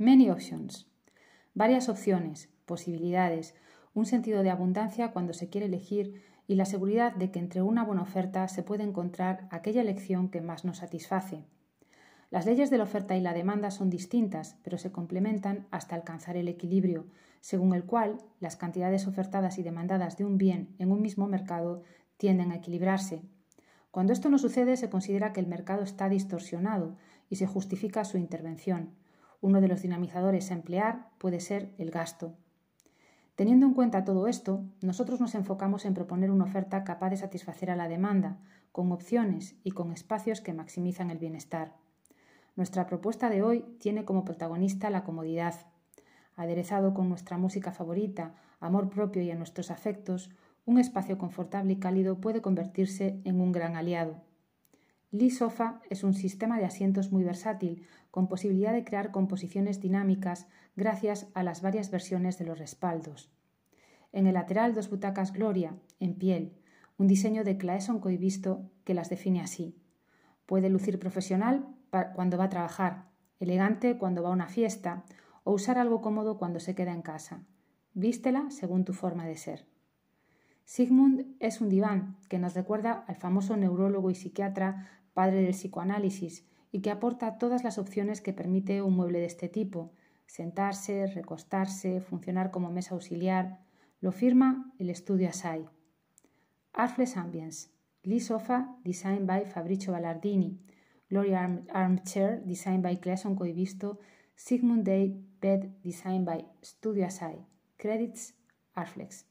Many options. Varias opciones, posibilidades, un sentido de abundancia cuando se quiere elegir y la seguridad de que entre una buena oferta se puede encontrar aquella elección que más nos satisface. Las leyes de la oferta y la demanda son distintas, pero se complementan hasta alcanzar el equilibrio, según el cual las cantidades ofertadas y demandadas de un bien en un mismo mercado tienden a equilibrarse. Cuando esto no sucede, se considera que el mercado está distorsionado y se justifica su intervención. Uno de los dinamizadores a emplear puede ser el gasto. Teniendo en cuenta todo esto, nosotros nos enfocamos en proponer una oferta capaz de satisfacer a la demanda, con opciones y con espacios que maximizan el bienestar. Nuestra propuesta de hoy tiene como protagonista la comodidad. Aderezado con nuestra música favorita, amor propio y a nuestros afectos, un espacio confortable y cálido puede convertirse en un gran aliado. Lee Sofa es un sistema de asientos muy versátil, con posibilidad de crear composiciones dinámicas gracias a las varias versiones de los respaldos. En el lateral dos butacas Gloria, en piel, un diseño de Claesson Coivisto que las define así. Puede lucir profesional cuando va a trabajar, elegante cuando va a una fiesta o usar algo cómodo cuando se queda en casa. Vístela según tu forma de ser. Sigmund es un diván que nos recuerda al famoso neurólogo y psiquiatra padre del psicoanálisis y que aporta todas las opciones que permite un mueble de este tipo, sentarse, recostarse, funcionar como mesa auxiliar, lo firma el estudio Asai. Arfles Ambience, Lee Sofa, designed by Fabricio Ballardini, Gloria Armchair, designed by Clayson Coivisto, Sigmund Day Bed, designed by Studio Asai. Credits Arflex.